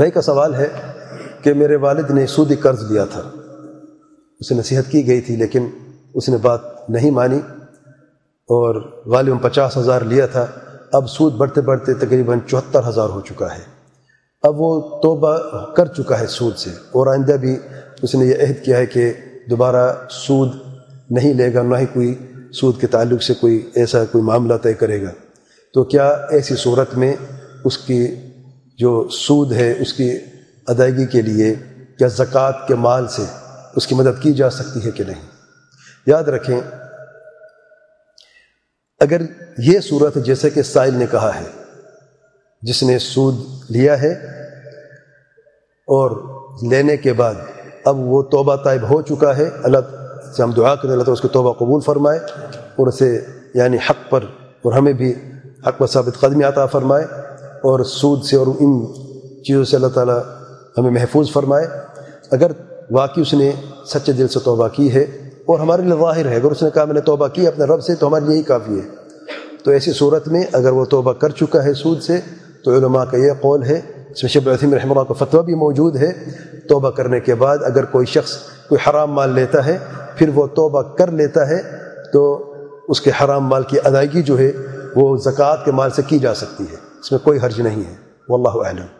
بھائی کا سوال ہے کہ میرے والد نے سودی قرض لیا تھا۔ اسے نصیحت کی گئی تھی لیکن اس نے بات نہیں مانی اور غالب پچاس ہزار لیا تھا۔ اب سود بڑھتے بڑھتے تقریباً چوہتر ہزار ہو چکا ہے۔ اب وہ توبہ کر چکا ہے سود سے۔ اور آئندہ بھی اس نے یہ عہد کیا ہے کہ دوبارہ سود نہیں لے گا، نہ ہی کوئی سود کے تعلق سے کوئی ایسا کوئی معاملہ طے کرے گا۔ تو کیا ایسی صورت میں اس کی جو سود ہے اس کی ادائیگی کے لیے کیا زکوٰۃ کے مال سے اس کی مدد کی جا سکتی ہے کہ نہیں؟ یاد رکھیں، اگر یہ صورت جیسے کہ سائل نے کہا ہے، جس نے سود لیا ہے اور لینے کے بعد اب وہ توبہ طائب ہو چکا ہے، اللہ سے ہم دعا کریں، اللہ تعالیٰ اس کی توبہ قبول فرمائے اور اسے یعنی حق پر اور ہمیں بھی حق پر ثابت قدمی عطا فرمائے۔ اور سود سے اور ان چیزوں سے اللہ تعالیٰ ہمیں محفوظ فرمائے۔ اگر واقعی اس نے سچے دل سے توبہ کی ہے اور ہمارے لیے ظاہر ہے، اگر اس نے کہا میں نے توبہ کی اپنے رب سے، تو ہمارے لیے ہی کافی ہے۔ تو ایسی صورت میں اگر وہ توبہ کر چکا ہے سود سے، تو علماء کا یہ قول ہے، اس میں شب العظیم رحمہ اللہ کا فتویٰ بھی موجود ہے، توبہ کرنے کے بعد اگر کوئی شخص کوئی حرام مال لیتا ہے، پھر وہ توبہ کر لیتا ہے، تو اس کے حرام مال کی ادائیگی جو ہے، وہ زکوٰۃ کے مال سے کی جا سکتی ہے۔ اس میں کوئی حرج نہیں ہے۔ واللہ اعلم۔